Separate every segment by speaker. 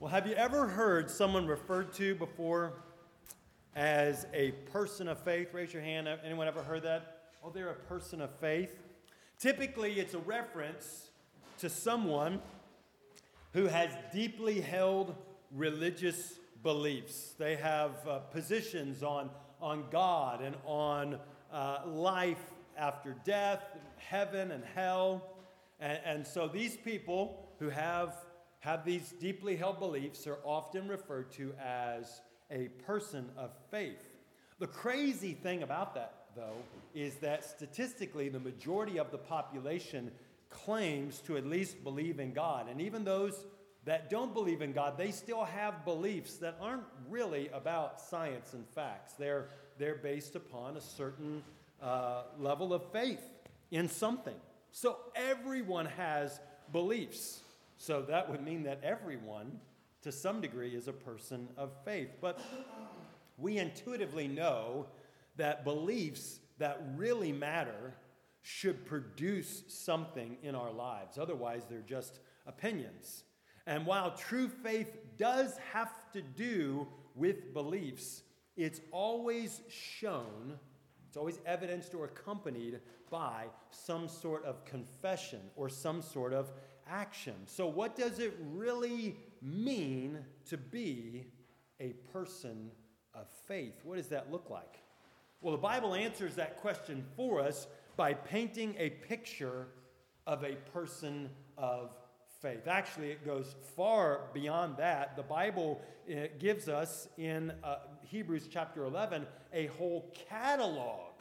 Speaker 1: Well, have you ever heard someone referred to before as a person of faith? Raise your hand. Anyone ever heard that? Oh, they're a person of faith. Typically, it's a reference to someone who has deeply held religious beliefs. They have uh, positions on, on God and on uh, life after death, heaven and hell. And, and so these people who have have these deeply held beliefs are often referred to as a person of faith. The crazy thing about that, though, is that statistically, the majority of the population claims to at least believe in God. And even those that don't believe in God, they still have beliefs that aren't really about science and facts. They're, they're based upon a certain uh, level of faith in something. So everyone has beliefs. So that would mean that everyone, to some degree, is a person of faith. But we intuitively know that beliefs that really matter should produce something in our lives. Otherwise, they're just opinions. And while true faith does have to do with beliefs, it's always shown, it's always evidenced or accompanied by some sort of confession or some sort of action. So, what does it really mean to be a person of faith? What does that look like? Well, the Bible answers that question for us by painting a picture of a person of faith. Actually, it goes far beyond that. The Bible uh, gives us in uh, Hebrews chapter 11 a whole catalog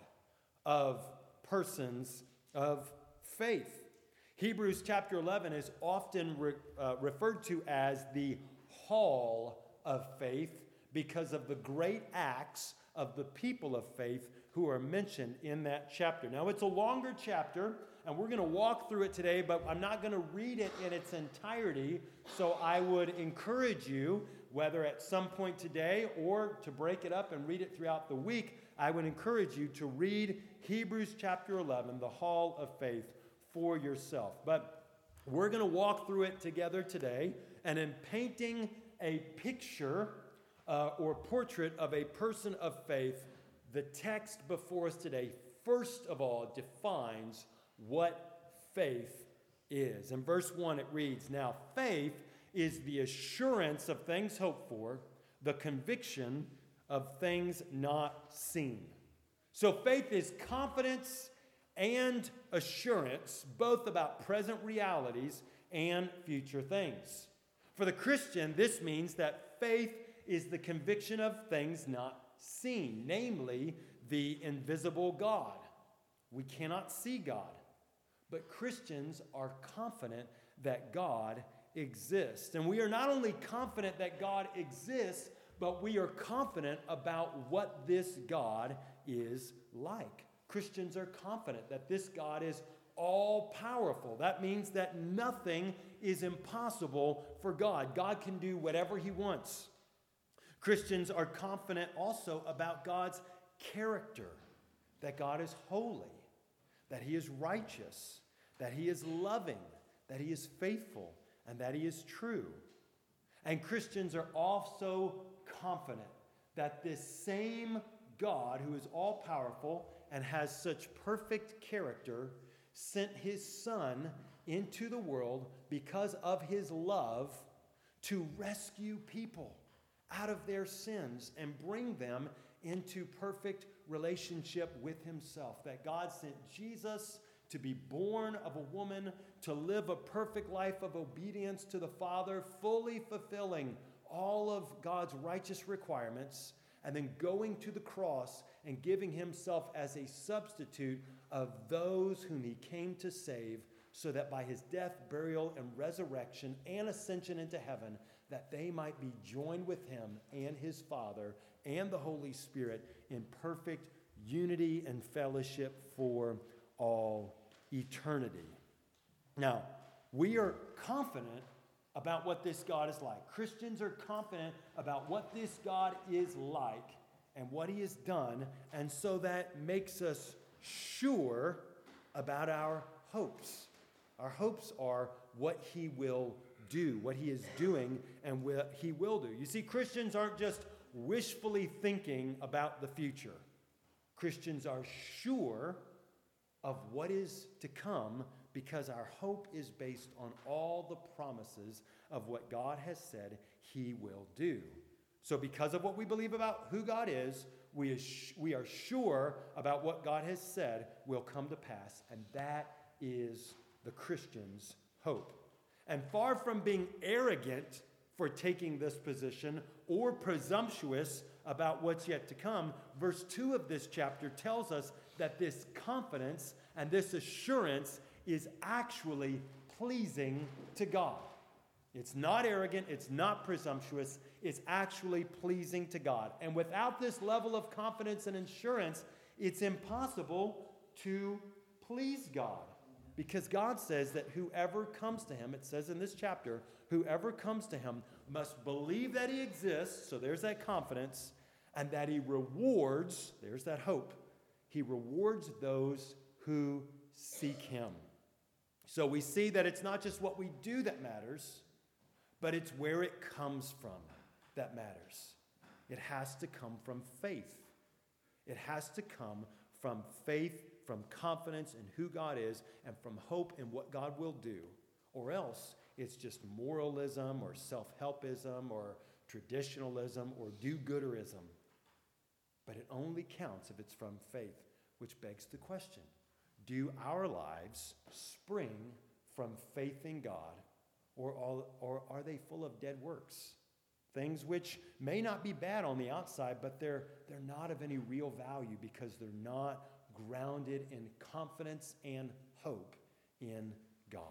Speaker 1: of persons of faith. Hebrews chapter 11 is often re, uh, referred to as the hall of faith because of the great acts of the people of faith who are mentioned in that chapter. Now, it's a longer chapter, and we're going to walk through it today, but I'm not going to read it in its entirety. So I would encourage you, whether at some point today or to break it up and read it throughout the week, I would encourage you to read Hebrews chapter 11, the hall of faith for yourself. But we're going to walk through it together today. And in painting a picture uh, or portrait of a person of faith, the text before us today, first of all, defines what faith is. In verse 1, it reads Now, faith is the assurance of things hoped for, the conviction of things not seen. So, faith is confidence and assurance, both about present realities and future things. For the Christian, this means that faith is the conviction of things not seen, namely the invisible God. We cannot see God, but Christians are confident that God exists. And we are not only confident that God exists, but we are confident about what this God is like. Christians are confident that this God is all powerful. That means that nothing is impossible for God. God can do whatever He wants. Christians are confident also about God's character that God is holy, that He is righteous, that He is loving, that He is faithful, and that He is true. And Christians are also confident that this same God, who is all powerful and has such perfect character, sent his Son into the world because of his love to rescue people out of their sins and bring them into perfect relationship with himself. That God sent Jesus to be born of a woman, to live a perfect life of obedience to the Father, fully fulfilling all of God's righteous requirements and then going to the cross and giving himself as a substitute of those whom he came to save so that by his death burial and resurrection and ascension into heaven that they might be joined with him and his father and the holy spirit in perfect unity and fellowship for all eternity. Now we are confident about what this God is like. Christians are confident about what this God is like and what he has done, and so that makes us sure about our hopes. Our hopes are what he will do, what he is doing, and what he will do. You see, Christians aren't just wishfully thinking about the future, Christians are sure of what is to come because our hope is based on all the promises of what God has said he will do. So, because of what we believe about who God is, we, is, we are sure about what God has said will come to pass, and that is the Christian's hope. And far from being arrogant for taking this position or presumptuous about what's yet to come, verse 2 of this chapter tells us that this confidence and this assurance is actually pleasing to God. It's not arrogant, it's not presumptuous, it's actually pleasing to God. And without this level of confidence and assurance, it's impossible to please God. Because God says that whoever comes to him, it says in this chapter, whoever comes to him must believe that he exists, so there's that confidence, and that he rewards, there's that hope, he rewards those who seek him. So we see that it's not just what we do that matters, but it's where it comes from that matters. It has to come from faith. It has to come from faith, from confidence in who God is, and from hope in what God will do. Or else it's just moralism or self helpism or traditionalism or do gooderism. But it only counts if it's from faith, which begs the question do our lives spring from faith in God, or, all, or are they full of dead works? Things which may not be bad on the outside, but they're, they're not of any real value because they're not grounded in confidence and hope in God.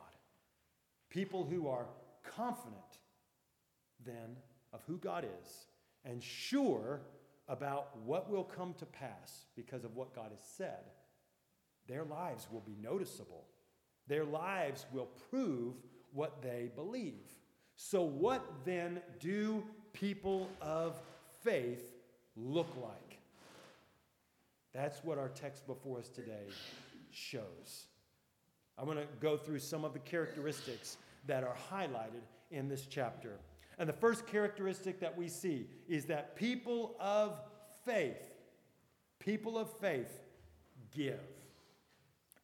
Speaker 1: People who are confident then of who God is and sure about what will come to pass because of what God has said, their lives will be noticeable. Their lives will prove what they believe. So, what then do people of faith look like? That's what our text before us today shows. I want to go through some of the characteristics that are highlighted in this chapter. And the first characteristic that we see is that people of faith, people of faith give.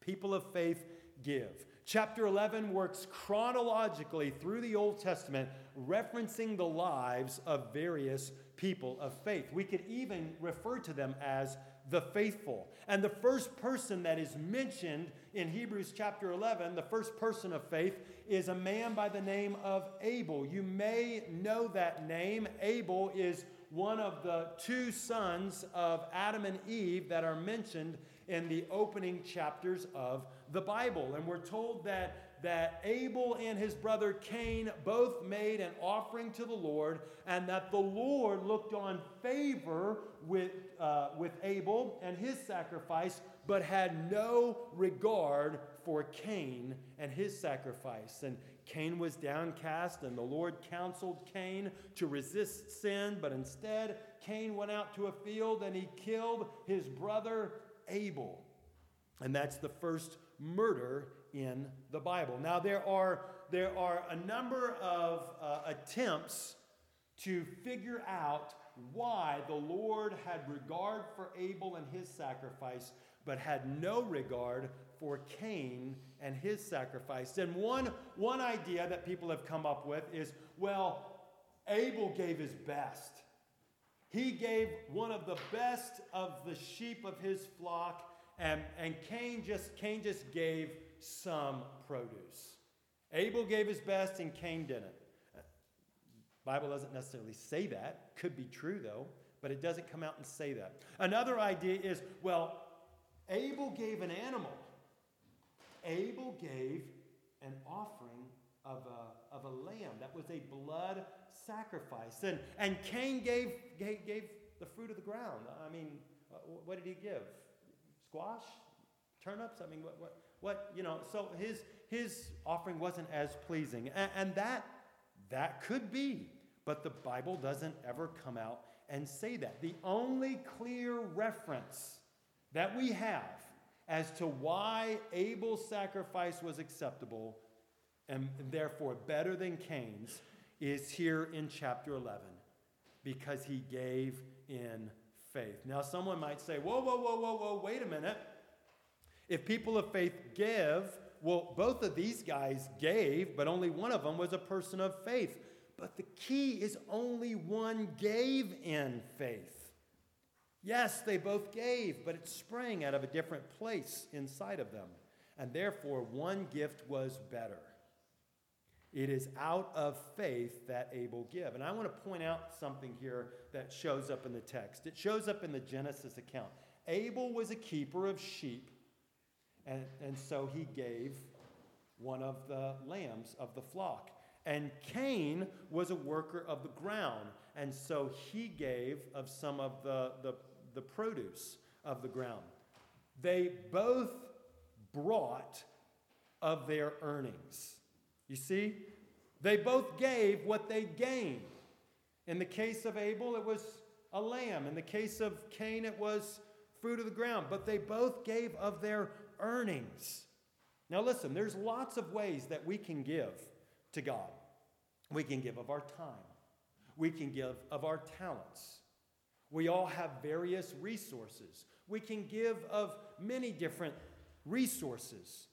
Speaker 1: People of faith give. Chapter 11 works chronologically through the Old Testament, referencing the lives of various people of faith. We could even refer to them as the faithful. And the first person that is mentioned in Hebrews chapter 11, the first person of faith, is a man by the name of Abel. You may know that name. Abel is one of the two sons of Adam and Eve that are mentioned in the opening chapters of the Bible. And we're told that, that Abel and his brother Cain both made an offering to the Lord, and that the Lord looked on favor with, uh, with Abel and his sacrifice, but had no regard for Cain and his sacrifice. And Cain was downcast, and the Lord counseled Cain to resist sin, but instead, Cain went out to a field and he killed his brother Abel. And that's the first murder in the Bible. Now, there are, there are a number of uh, attempts to figure out why the Lord had regard for Abel and his sacrifice, but had no regard for Cain and his sacrifice. And one, one idea that people have come up with is well, Abel gave his best. He gave one of the best of the sheep of his flock and, and Cain, just, Cain just gave some produce. Abel gave his best and Cain didn't. Uh, Bible doesn't necessarily say that. Could be true though, but it doesn't come out and say that. Another idea is well, Abel gave an animal. Abel gave an offering of a, of a lamb. That was a blood sacrifice. And, and Cain gave, gave, gave the fruit of the ground. I mean, uh, what did he give? squash, turnips. I mean, what, what, what, you know, so his, his offering wasn't as pleasing. And, and that, that could be, but the Bible doesn't ever come out and say that. The only clear reference that we have as to why Abel's sacrifice was acceptable and therefore better than Cain's, is here in chapter 11 because he gave in faith. Now, someone might say, whoa, whoa, whoa, whoa, whoa, wait a minute. If people of faith give, well, both of these guys gave, but only one of them was a person of faith. But the key is only one gave in faith. Yes, they both gave, but it sprang out of a different place inside of them. And therefore, one gift was better. It is out of faith that Abel give. And I want to point out something here that shows up in the text. It shows up in the Genesis account. Abel was a keeper of sheep, and, and so he gave one of the lambs of the flock. And Cain was a worker of the ground, and so he gave of some of the, the, the produce of the ground. They both brought of their earnings. You see, they both gave what they gained. In the case of Abel, it was a lamb. In the case of Cain, it was fruit of the ground. But they both gave of their earnings. Now, listen, there's lots of ways that we can give to God. We can give of our time, we can give of our talents. We all have various resources. We can give of many different resources.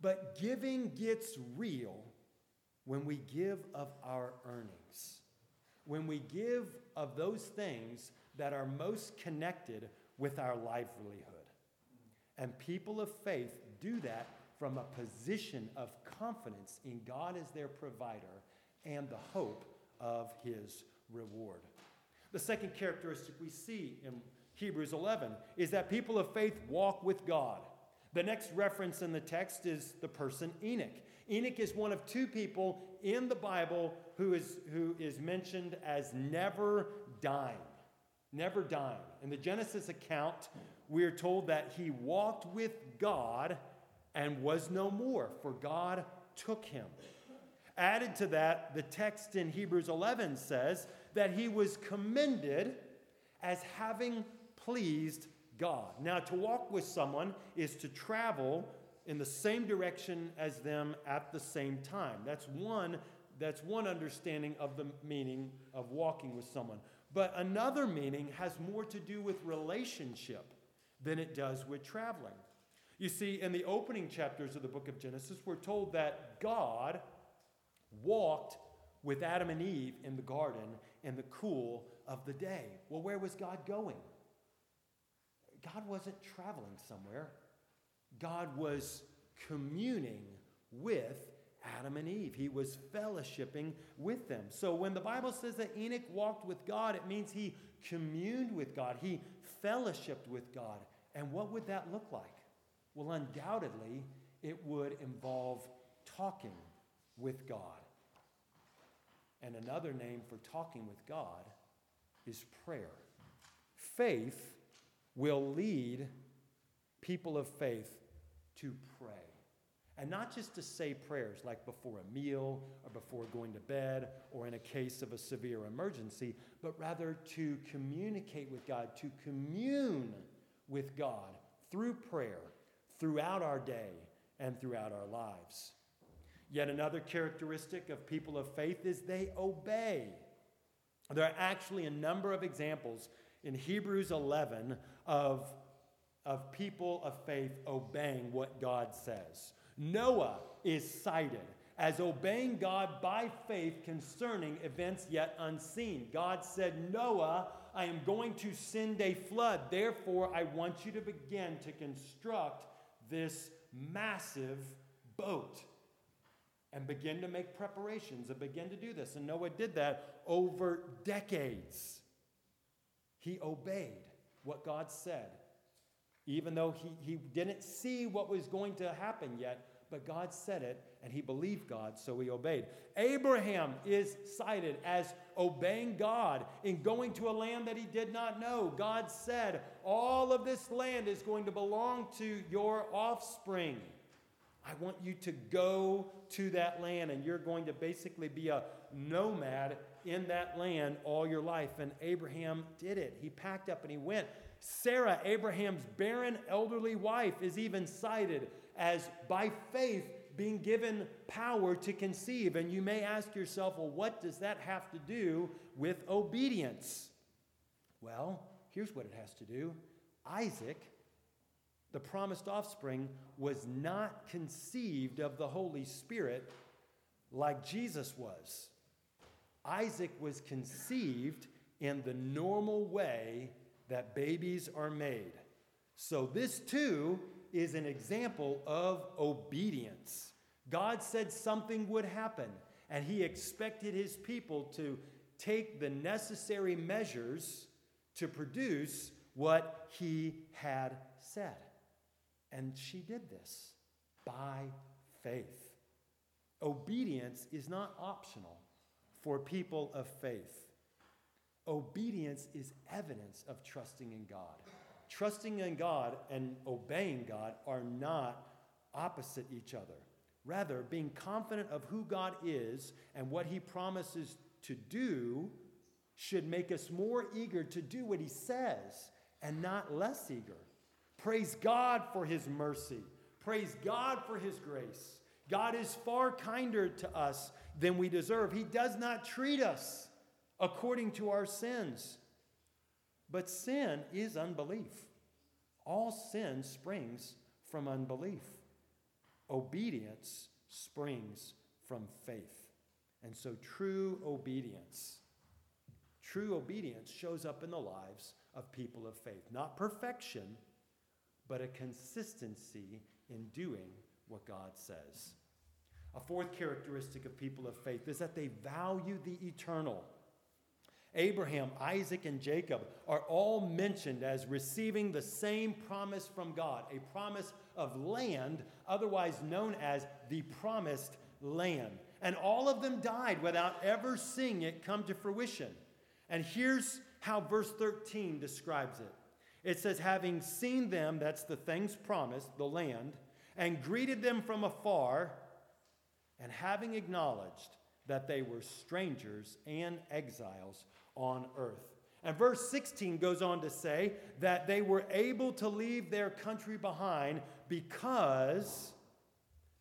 Speaker 1: But giving gets real when we give of our earnings, when we give of those things that are most connected with our livelihood. And people of faith do that from a position of confidence in God as their provider and the hope of his reward. The second characteristic we see in Hebrews 11 is that people of faith walk with God. The next reference in the text is the person Enoch. Enoch is one of two people in the Bible who is, who is mentioned as never dying. Never dying. In the Genesis account, we are told that he walked with God and was no more, for God took him. Added to that, the text in Hebrews 11 says that he was commended as having pleased God. Now, to walk with someone is to travel in the same direction as them at the same time. That's one, that's one understanding of the meaning of walking with someone. But another meaning has more to do with relationship than it does with traveling. You see, in the opening chapters of the book of Genesis, we're told that God walked with Adam and Eve in the garden in the cool of the day. Well, where was God going? God wasn't traveling somewhere, God was communing with Adam and Eve. He was fellowshipping with them. So when the Bible says that Enoch walked with God, it means he communed with God, he fellowshipped with God. And what would that look like? Well, undoubtedly, it would involve talking with God. And another name for talking with God is prayer. Faith will lead people of faith to pray. And not just to say prayers like before a meal or before going to bed or in a case of a severe emergency, but rather to communicate with God, to commune with God through prayer throughout our day and throughout our lives. Yet another characteristic of people of faith is they obey. There are actually a number of examples in Hebrews 11 of, of people of faith obeying what God says. Noah is cited as obeying God by faith concerning events yet unseen. God said, Noah, I am going to send a flood. Therefore, I want you to begin to construct this massive boat and begin to make preparations and begin to do this. And Noah did that over decades. He obeyed what God said, even though he, he didn't see what was going to happen yet. But God said it, and he believed God, so he obeyed. Abraham is cited as obeying God in going to a land that he did not know. God said, All of this land is going to belong to your offspring. I want you to go to that land, and you're going to basically be a nomad in that land all your life. And Abraham did it. He packed up and he went. Sarah, Abraham's barren elderly wife, is even cited as by faith being given power to conceive. And you may ask yourself, well, what does that have to do with obedience? Well, here's what it has to do Isaac, the promised offspring, was not conceived of the Holy Spirit like Jesus was. Isaac was conceived in the normal way that babies are made. So, this too is an example of obedience. God said something would happen, and he expected his people to take the necessary measures to produce what he had said. And she did this by faith. Obedience is not optional for people of faith. Obedience is evidence of trusting in God. Trusting in God and obeying God are not opposite each other. Rather, being confident of who God is and what He promises to do should make us more eager to do what He says and not less eager. Praise God for His mercy. Praise God for His grace. God is far kinder to us than we deserve. He does not treat us according to our sins. But sin is unbelief. All sin springs from unbelief. Obedience springs from faith. And so true obedience, true obedience shows up in the lives of people of faith. Not perfection, but a consistency in doing what God says. A fourth characteristic of people of faith is that they value the eternal. Abraham, Isaac, and Jacob are all mentioned as receiving the same promise from God, a promise of land, otherwise known as the promised land. And all of them died without ever seeing it come to fruition. And here's how verse 13 describes it it says, Having seen them, that's the things promised, the land, and greeted them from afar, and having acknowledged that they were strangers and exiles on earth. And verse 16 goes on to say that they were able to leave their country behind because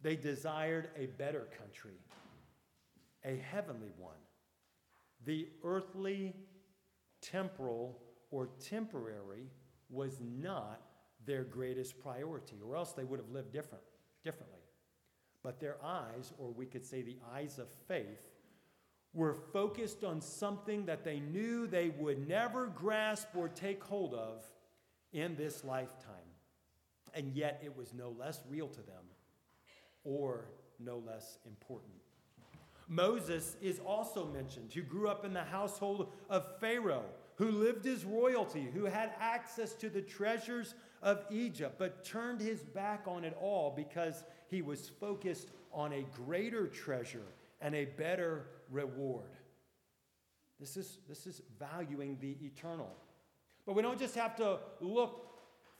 Speaker 1: they desired a better country, a heavenly one. The earthly, temporal, or temporary was not their greatest priority, or else they would have lived different, differently. But their eyes, or we could say the eyes of faith, were focused on something that they knew they would never grasp or take hold of in this lifetime. And yet it was no less real to them or no less important. Moses is also mentioned, who grew up in the household of Pharaoh, who lived as royalty, who had access to the treasures of Egypt, but turned his back on it all because he was focused on a greater treasure and a better reward. This is, this is valuing the eternal. But we don't just have to look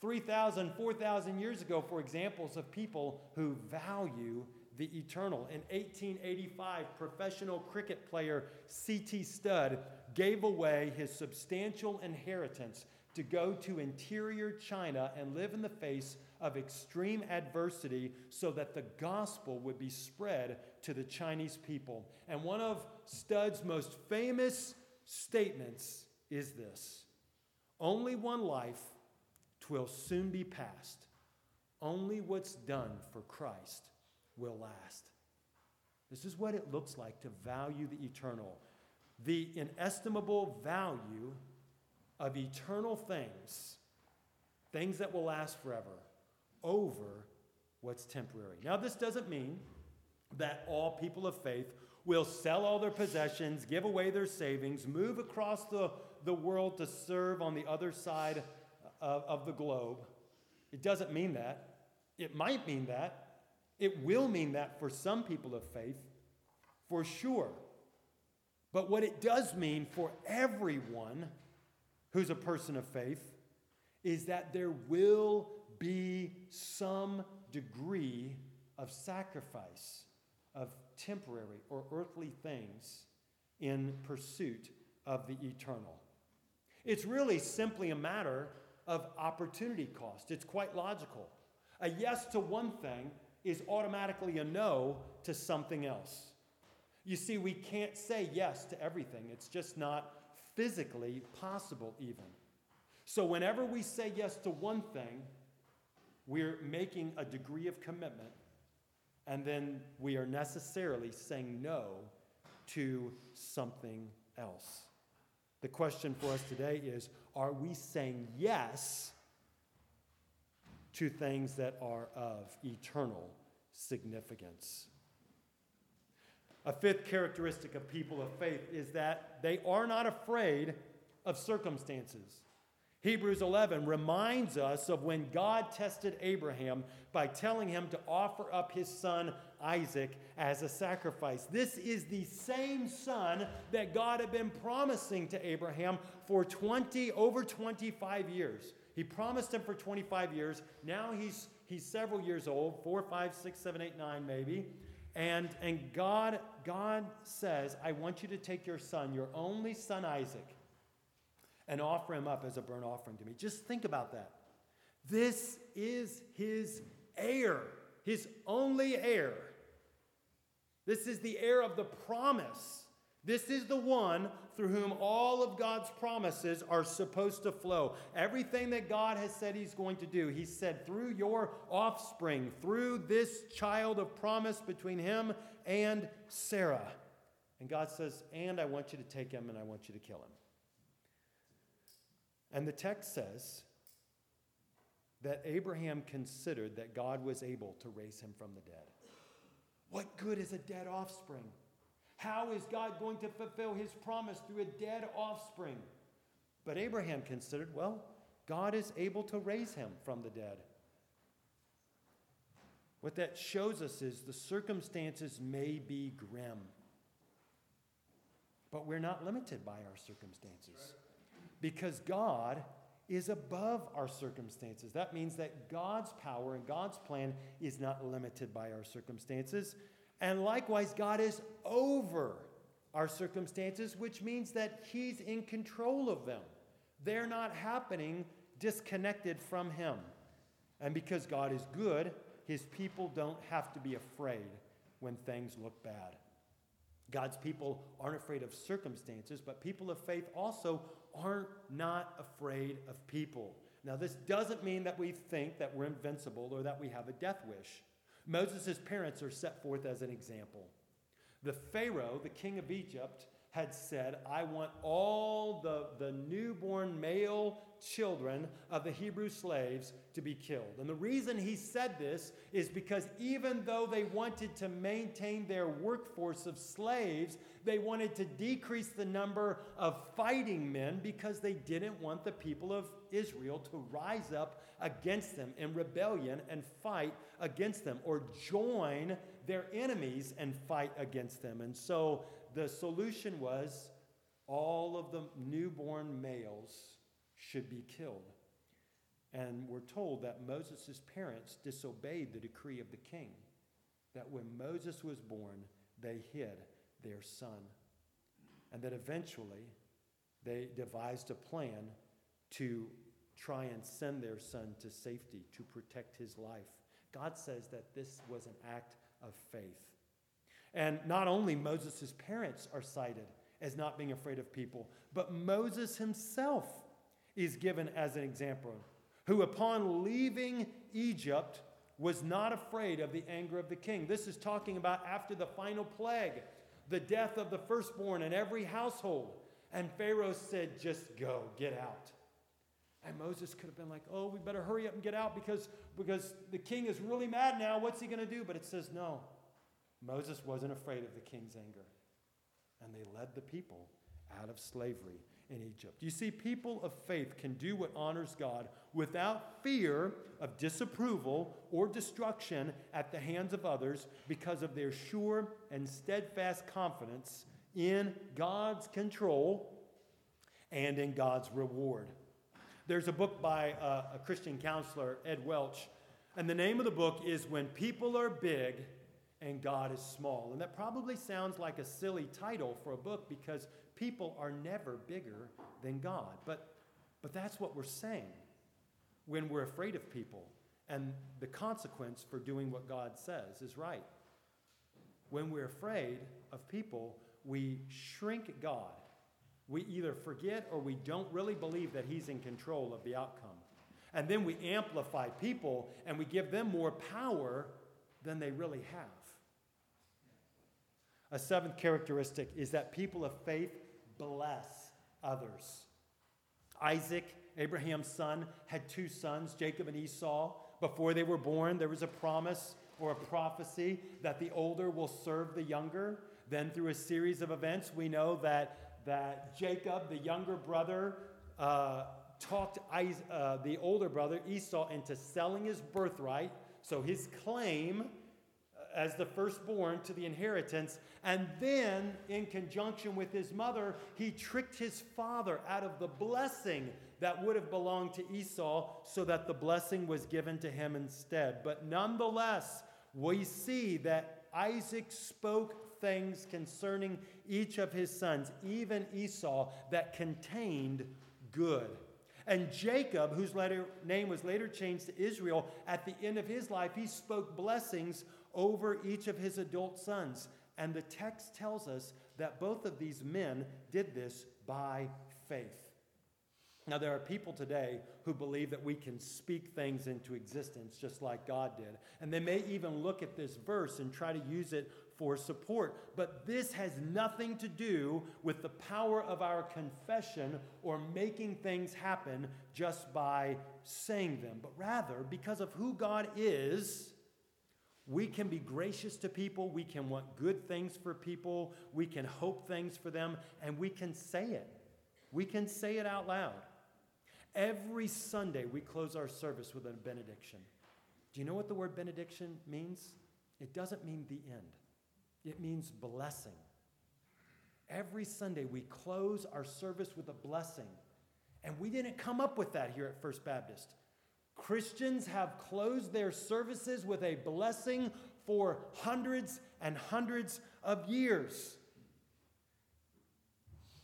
Speaker 1: 3,000, 4,000 years ago for examples of people who value the eternal. In 1885, professional cricket player C.T. Studd gave away his substantial inheritance to go to interior China and live in the face of extreme adversity so that the gospel would be spread to the Chinese people. And one of Studd's most famous statements is this Only one life, twill soon be past. Only what's done for Christ will last. This is what it looks like to value the eternal. The inestimable value of eternal things, things that will last forever, over what's temporary. Now, this doesn't mean that all people of faith will sell all their possessions, give away their savings, move across the, the world to serve on the other side of, of the globe. It doesn't mean that. It might mean that. It will mean that for some people of faith, for sure. But what it does mean for everyone who's a person of faith is that there will be some degree of sacrifice of temporary or earthly things in pursuit of the eternal. It's really simply a matter of opportunity cost. It's quite logical. A yes to one thing is automatically a no to something else. You see, we can't say yes to everything, it's just not physically possible, even. So, whenever we say yes to one thing, we're making a degree of commitment, and then we are necessarily saying no to something else. The question for us today is are we saying yes to things that are of eternal significance? A fifth characteristic of people of faith is that they are not afraid of circumstances. Hebrews 11 reminds us of when God tested Abraham by telling him to offer up his son Isaac as a sacrifice. This is the same son that God had been promising to Abraham for 20 over 25 years. He promised him for 25 years. Now he's he's several years old, four, five, six, seven, eight, nine, maybe. And, and God, God says, I want you to take your son, your only son Isaac, and offer him up as a burnt offering to me. Just think about that. This is his heir, his only heir. This is the heir of the promise. This is the one through whom all of God's promises are supposed to flow. Everything that God has said He's going to do, He said through your offspring, through this child of promise between Him and Sarah. And God says, And I want you to take him and I want you to kill him. And the text says that Abraham considered that God was able to raise him from the dead. What good is a dead offspring? How is God going to fulfill his promise through a dead offspring? But Abraham considered, well, God is able to raise him from the dead. What that shows us is the circumstances may be grim, but we're not limited by our circumstances because God is above our circumstances. That means that God's power and God's plan is not limited by our circumstances. And likewise, God is over our circumstances, which means that He's in control of them. They're not happening disconnected from Him. And because God is good, His people don't have to be afraid when things look bad. God's people aren't afraid of circumstances, but people of faith also aren't afraid of people. Now, this doesn't mean that we think that we're invincible or that we have a death wish. Moses' parents are set forth as an example. The Pharaoh, the king of Egypt, had said, I want all the, the newborn male children of the Hebrew slaves to be killed. And the reason he said this is because even though they wanted to maintain their workforce of slaves, they wanted to decrease the number of fighting men because they didn't want the people of Israel to rise up against them in rebellion and fight against them or join their enemies and fight against them. And so the solution was all of the newborn males should be killed. And we're told that Moses' parents disobeyed the decree of the king, that when Moses was born, they hid their son. And that eventually they devised a plan to try and send their son to safety, to protect his life. God says that this was an act of faith. And not only Moses' parents are cited as not being afraid of people, but Moses himself is given as an example, who upon leaving Egypt was not afraid of the anger of the king. This is talking about after the final plague, the death of the firstborn in every household. And Pharaoh said, Just go, get out. And Moses could have been like, Oh, we better hurry up and get out because, because the king is really mad now. What's he going to do? But it says, No. Moses wasn't afraid of the king's anger. And they led the people out of slavery in Egypt. You see, people of faith can do what honors God without fear of disapproval or destruction at the hands of others because of their sure and steadfast confidence in God's control and in God's reward. There's a book by uh, a Christian counselor, Ed Welch, and the name of the book is When People Are Big and God is small. And that probably sounds like a silly title for a book because people are never bigger than God. But, but that's what we're saying when we're afraid of people And the consequence for doing what God says is right. When we're afraid of people, we shrink God. We either forget or we don't really believe that He's in control of the outcome. And then we amplify people and we give them more power than they really have. A seventh characteristic is that people of faith bless others. Isaac, Abraham's son, had two sons, Jacob and Esau. Before they were born, there was a promise or a prophecy that the older will serve the younger. Then, through a series of events, we know that, that Jacob, the younger brother, uh, talked uh, the older brother, Esau, into selling his birthright. So, his claim as the firstborn to the inheritance. And then, in conjunction with his mother, he tricked his father out of the blessing that would have belonged to Esau so that the blessing was given to him instead. But nonetheless, we see that Isaac spoke things concerning each of his sons, even Esau, that contained good. And Jacob, whose later, name was later changed to Israel, at the end of his life, he spoke blessings over each of his adult sons. And the text tells us that both of these men did this by faith. Now, there are people today who believe that we can speak things into existence just like God did. And they may even look at this verse and try to use it for support. But this has nothing to do with the power of our confession or making things happen just by saying them, but rather because of who God is we can be gracious to people. We can want good things for people. We can hope things for them. And we can say it. We can say it out loud. Every Sunday, we close our service with a benediction. Do you know what the word benediction means? It doesn't mean the end, it means blessing. Every Sunday, we close our service with a blessing. And we didn't come up with that here at First Baptist. Christians have closed their services with a blessing for hundreds and hundreds of years.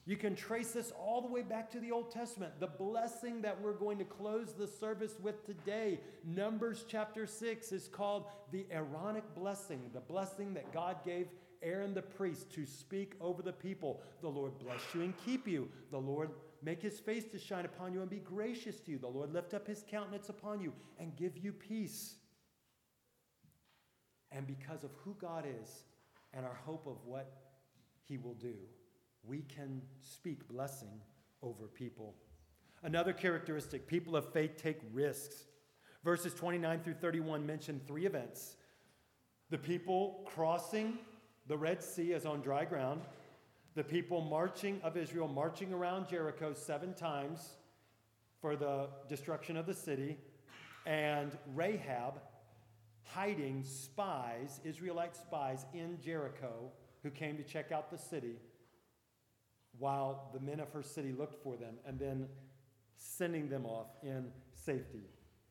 Speaker 1: You can trace this all the way back to the Old Testament. The blessing that we're going to close the service with today, Numbers chapter 6, is called the Aaronic blessing, the blessing that God gave Aaron the priest to speak over the people. The Lord bless you and keep you. The Lord make his face to shine upon you and be gracious to you. The Lord lift up his countenance upon you and give you peace. And because of who God is and our hope of what he will do, we can speak blessing over people. Another characteristic people of faith take risks. Verses 29 through 31 mention three events the people crossing the Red Sea as on dry ground the people marching of Israel marching around Jericho seven times for the destruction of the city, and Rahab hiding spies, Israelite spies, in Jericho who came to check out the city while the men of her city looked for them, and then sending them off in safety.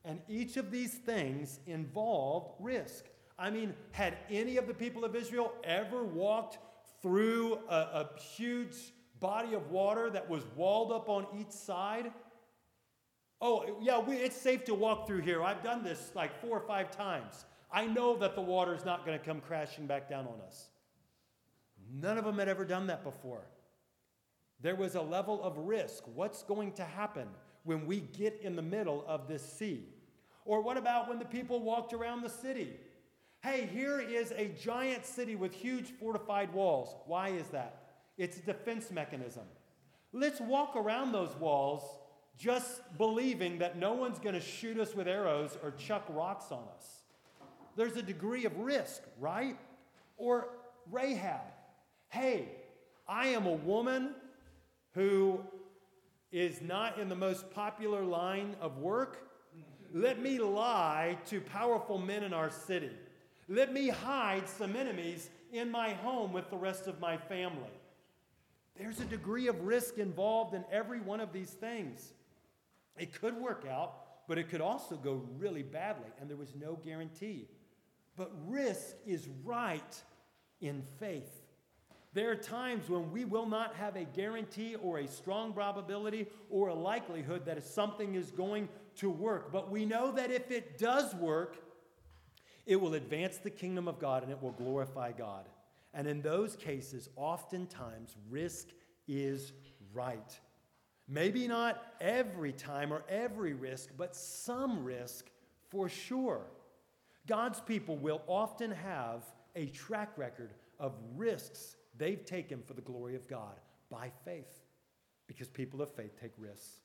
Speaker 1: And each of these things involved risk. I mean, had any of the people of Israel ever walked through a, a huge body of water that was walled up on each side. Oh, yeah, we, it's safe to walk through here. I've done this like four or five times. I know that the water is not going to come crashing back down on us. None of them had ever done that before. There was a level of risk. What's going to happen when we get in the middle of this sea? Or what about when the people walked around the city? Hey, here is a giant city with huge fortified walls. Why is that? It's a defense mechanism. Let's walk around those walls just believing that no one's going to shoot us with arrows or chuck rocks on us. There's a degree of risk, right? Or Rahab. Hey, I am a woman who is not in the most popular line of work. Let me lie to powerful men in our city. Let me hide some enemies in my home with the rest of my family. There's a degree of risk involved in every one of these things. It could work out, but it could also go really badly, and there was no guarantee. But risk is right in faith. There are times when we will not have a guarantee or a strong probability or a likelihood that something is going to work. But we know that if it does work, it will advance the kingdom of God and it will glorify God. And in those cases, oftentimes, risk is right. Maybe not every time or every risk, but some risk for sure. God's people will often have a track record of risks they've taken for the glory of God by faith, because people of faith take risks.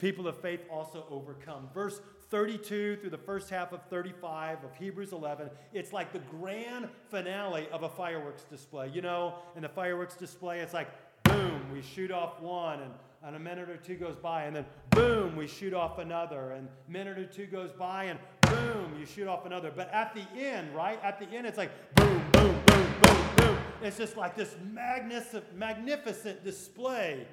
Speaker 1: People of faith also overcome. Verse 32 through the first half of 35 of Hebrews 11, it's like the grand finale of a fireworks display. You know, in the fireworks display, it's like boom, we shoot off one, and, and a minute or two goes by, and then boom, we shoot off another, and a minute or two goes by, and boom, you shoot off another. But at the end, right? At the end, it's like boom, boom, boom, boom, boom. It's just like this magnificent, magnificent display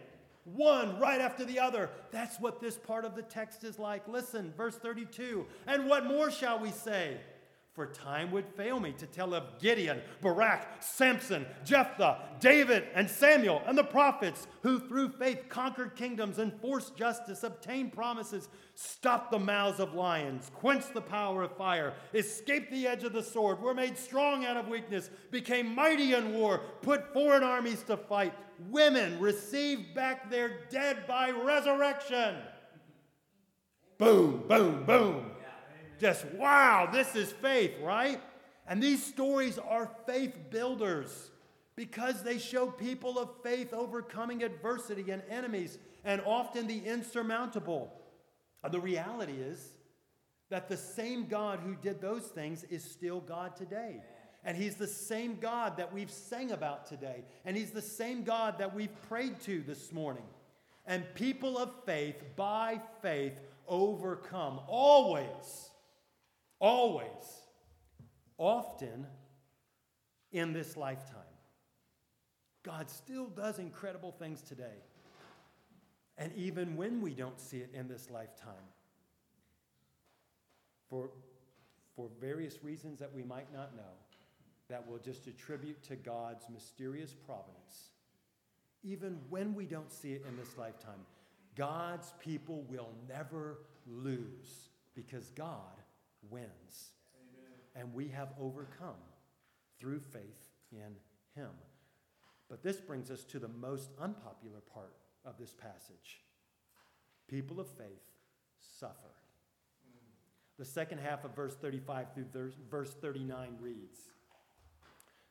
Speaker 1: one right after the other. That's what this part of the text is like. Listen, verse 32. And what more shall we say? For time would fail me to tell of Gideon, Barak, Samson, Jephthah, David, and Samuel, and the prophets who through faith conquered kingdoms, enforced justice, obtained promises, stopped the mouths of lions, quenched the power of fire, escaped the edge of the sword, were made strong out of weakness, became mighty in war, put foreign armies to fight. Women received back their dead by resurrection. Boom, boom, boom. Just wow, this is faith, right? And these stories are faith builders because they show people of faith overcoming adversity and enemies and often the insurmountable. And The reality is that the same God who did those things is still God today. And He's the same God that we've sang about today. And He's the same God that we've prayed to this morning. And people of faith, by faith, overcome always Always, often in this lifetime. God still does incredible things today. And even when we don't see it in this lifetime, for, for various reasons that we might not know, that we'll just attribute to God's mysterious providence, even when we don't see it in this lifetime, God's people will never lose because God wins. Amen. And we have overcome through faith in him. But this brings us to the most unpopular part of this passage. People of faith suffer. Mm. The second half of verse 35 through verse 39 reads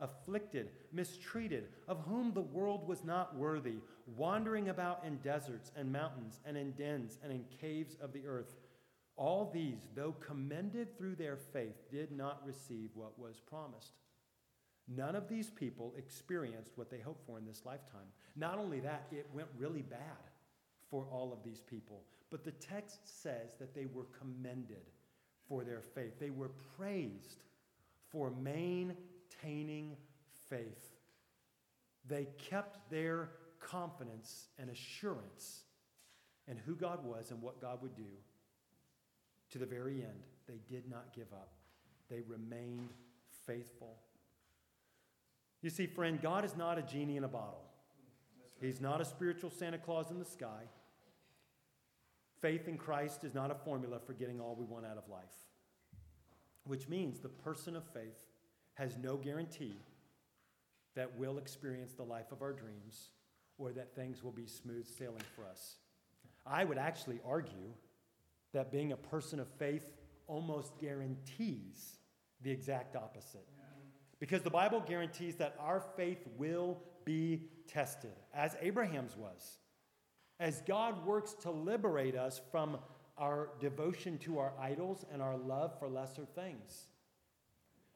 Speaker 1: afflicted, mistreated, of whom the world was not worthy, wandering about in deserts and mountains and in dens and in caves of the earth. All these, though commended through their faith, did not receive what was promised. None of these people experienced what they hoped for in this lifetime. Not only that, it went really bad for all of these people. But the text says that they were commended for their faith, they were praised for maintaining faith. They kept their confidence and assurance in who God was and what God would do to the very end. They did not give up, they remained faithful. You see, friend, God is not a genie in a bottle. He's not a spiritual Santa Claus in the sky. Faith in Christ is not a formula for getting all we want out of life, which means the person of faith has no guarantee that we'll experience the life of our dreams or that things will be smooth sailing for us. I would actually argue that being a person of faith almost guarantees the exact opposite. Because the Bible guarantees that our faith will be tested, as Abraham's was. As God works to liberate us from our devotion to our idols and our love for lesser things.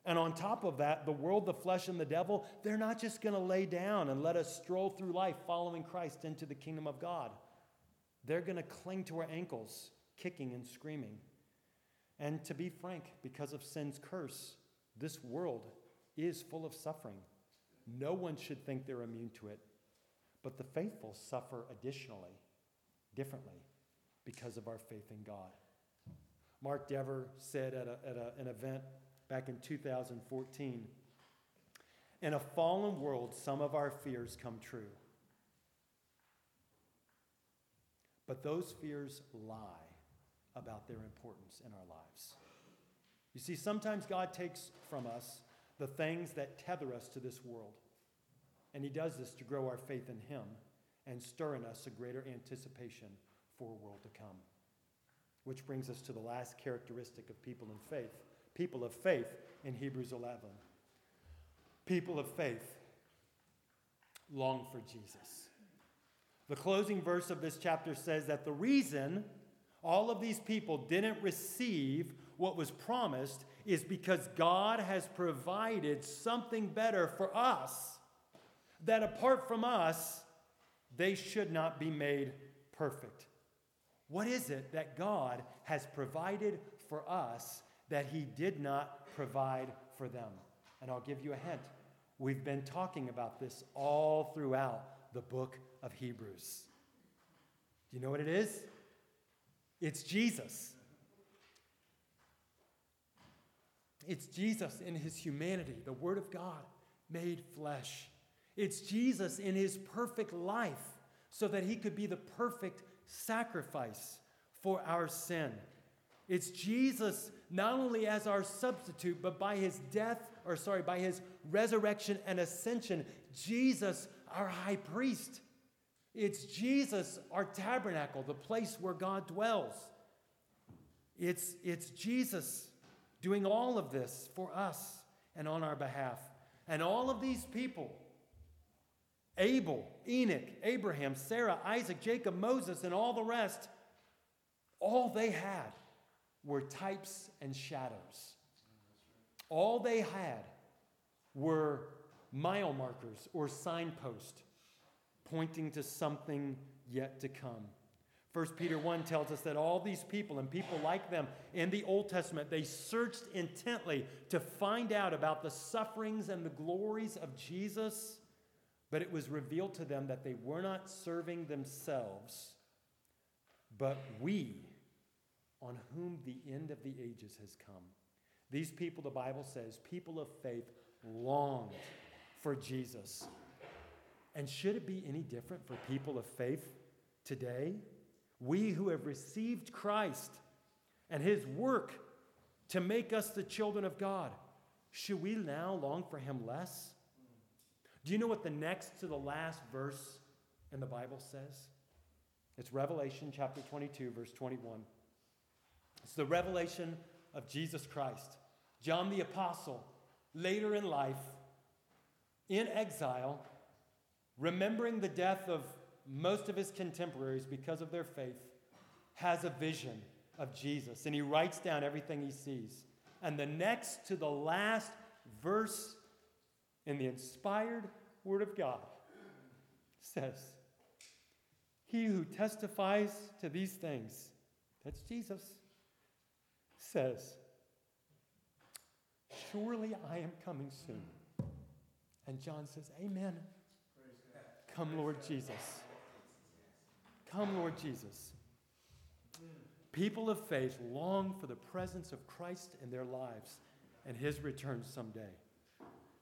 Speaker 1: And on top of that, the world, the flesh, and the devil, they're not just going to lay down and let us stroll through life following Christ into the kingdom of God. They're going to cling to our ankles, kicking and screaming. And to be frank, because of sin's curse, this world is full of suffering. No one should think they're immune to it. But the faithful suffer additionally, differently, because of our faith in God. Mark Dever said at, a, at a, an event back in 2014 In a fallen world, some of our fears come true. But those fears lie about their importance in our lives. You see, sometimes God takes from us the things that tether us to this world. And He does this to grow our faith in Him and stir in us a greater anticipation for a world to come. Which brings us to the last characteristic of people in faith. People of faith in Hebrews 11. People of faith long for Jesus. The closing verse of this chapter says that the reason all of these people didn't receive what was promised is because God has provided something better for us, that apart from us, they should not be made perfect. What is it that God has provided for us that He did not provide for them? And I'll give you a hint. We've been talking about this all throughout the book of Hebrews. Do you know what it is? It's Jesus. It's Jesus in his humanity, the Word of God made flesh. It's Jesus in his perfect life so that he could be the perfect sacrifice for our sin. It's Jesus not only as our substitute, but by his death, or sorry, by his resurrection and ascension, Jesus, our high priest. It's Jesus, our tabernacle, the place where God dwells. It's, it's Jesus doing all of this for us and on our behalf. And all of these people Abel, Enoch, Abraham, Sarah, Isaac, Jacob, Moses, and all the rest all they had were types and shadows. All they had were mile markers or signposts pointing to something yet to come. 1 Peter 1 tells us that all these people and people like them in the Old Testament, they searched intently to find out about the sufferings and the glories of Jesus, but it was revealed to them that they were not serving themselves, but we, on whom the end of the ages has come. These people, the Bible says, people of faith longed for Jesus. And should it be any different for people of faith today? We who have received Christ and his work to make us the children of God, should we now long for him less? Do you know what the next to the last verse in the Bible says? It's Revelation chapter 22, verse 21. It's the revelation of Jesus Christ. John the Apostle, later in life, in exile, remembering the death of most of his contemporaries because of their faith, has a vision of Jesus and he writes down everything he sees. And the next to the last verse in the inspired Word of God says, He who testifies to these things, that's Jesus, says, Surely I am coming soon. And John says, Amen. Come, Lord Jesus. Come, Lord Jesus. People of faith long for the presence of Christ in their lives and his return someday.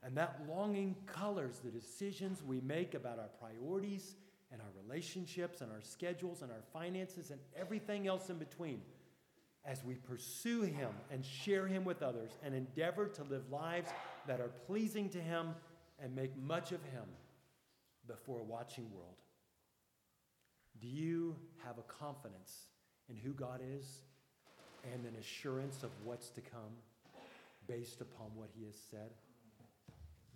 Speaker 1: And that longing colors the decisions we make about our priorities and our relationships and our schedules and our finances and everything else in between as we pursue him and share him with others and endeavor to live lives that are pleasing to him and make much of him before a watching world. Do you have a confidence in who God is and an assurance of what's to come based upon what he has said?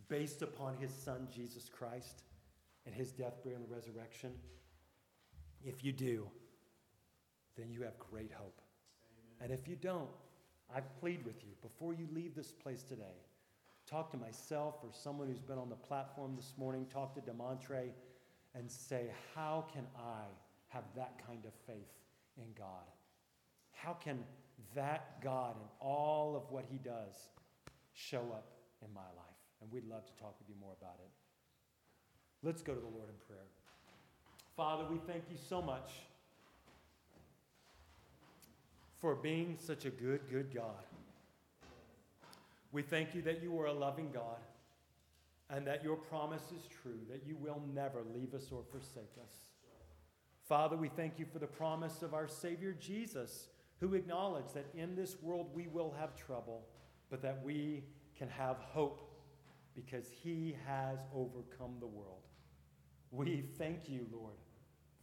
Speaker 1: Based upon his son, Jesus Christ, and his death, burial, and resurrection? If you do, then you have great hope. And if you don't, I plead with you before you leave this place today, talk to myself or someone who's been on the platform this morning, talk to Demontre and say, How can I have that kind of faith in God? How can that God and all of what he does show up in my life? And we'd love to talk with you more about it. Let's go to the Lord in prayer. Father, we thank you so much for being such a good, good God. We thank you that you are a loving God and that your promise is true, that you will never leave us or forsake us. Father, we thank you for the promise of our Savior Jesus, who acknowledged that in this world we will have trouble, but that we can have hope because he has overcome the world. We thank you, Lord,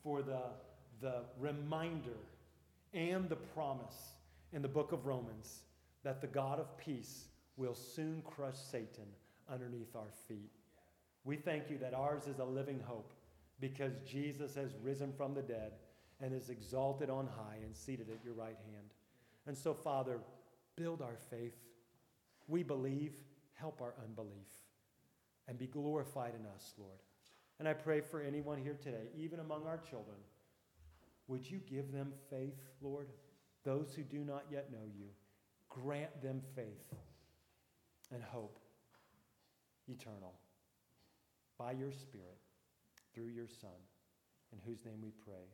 Speaker 1: for the, the reminder and the promise in the book of Romans that the God of peace will soon crush Satan underneath our feet. We thank you that ours is a living hope because Jesus has risen from the dead and is exalted on high and seated at your right hand. And so, Father, build our faith. We believe, help our unbelief, and be glorified in us, Lord. And I pray for anyone here today, even among our children, would you give them faith, Lord? Those who do not yet know you, grant them faith and hope eternal by your Spirit through your Son, in whose name we pray.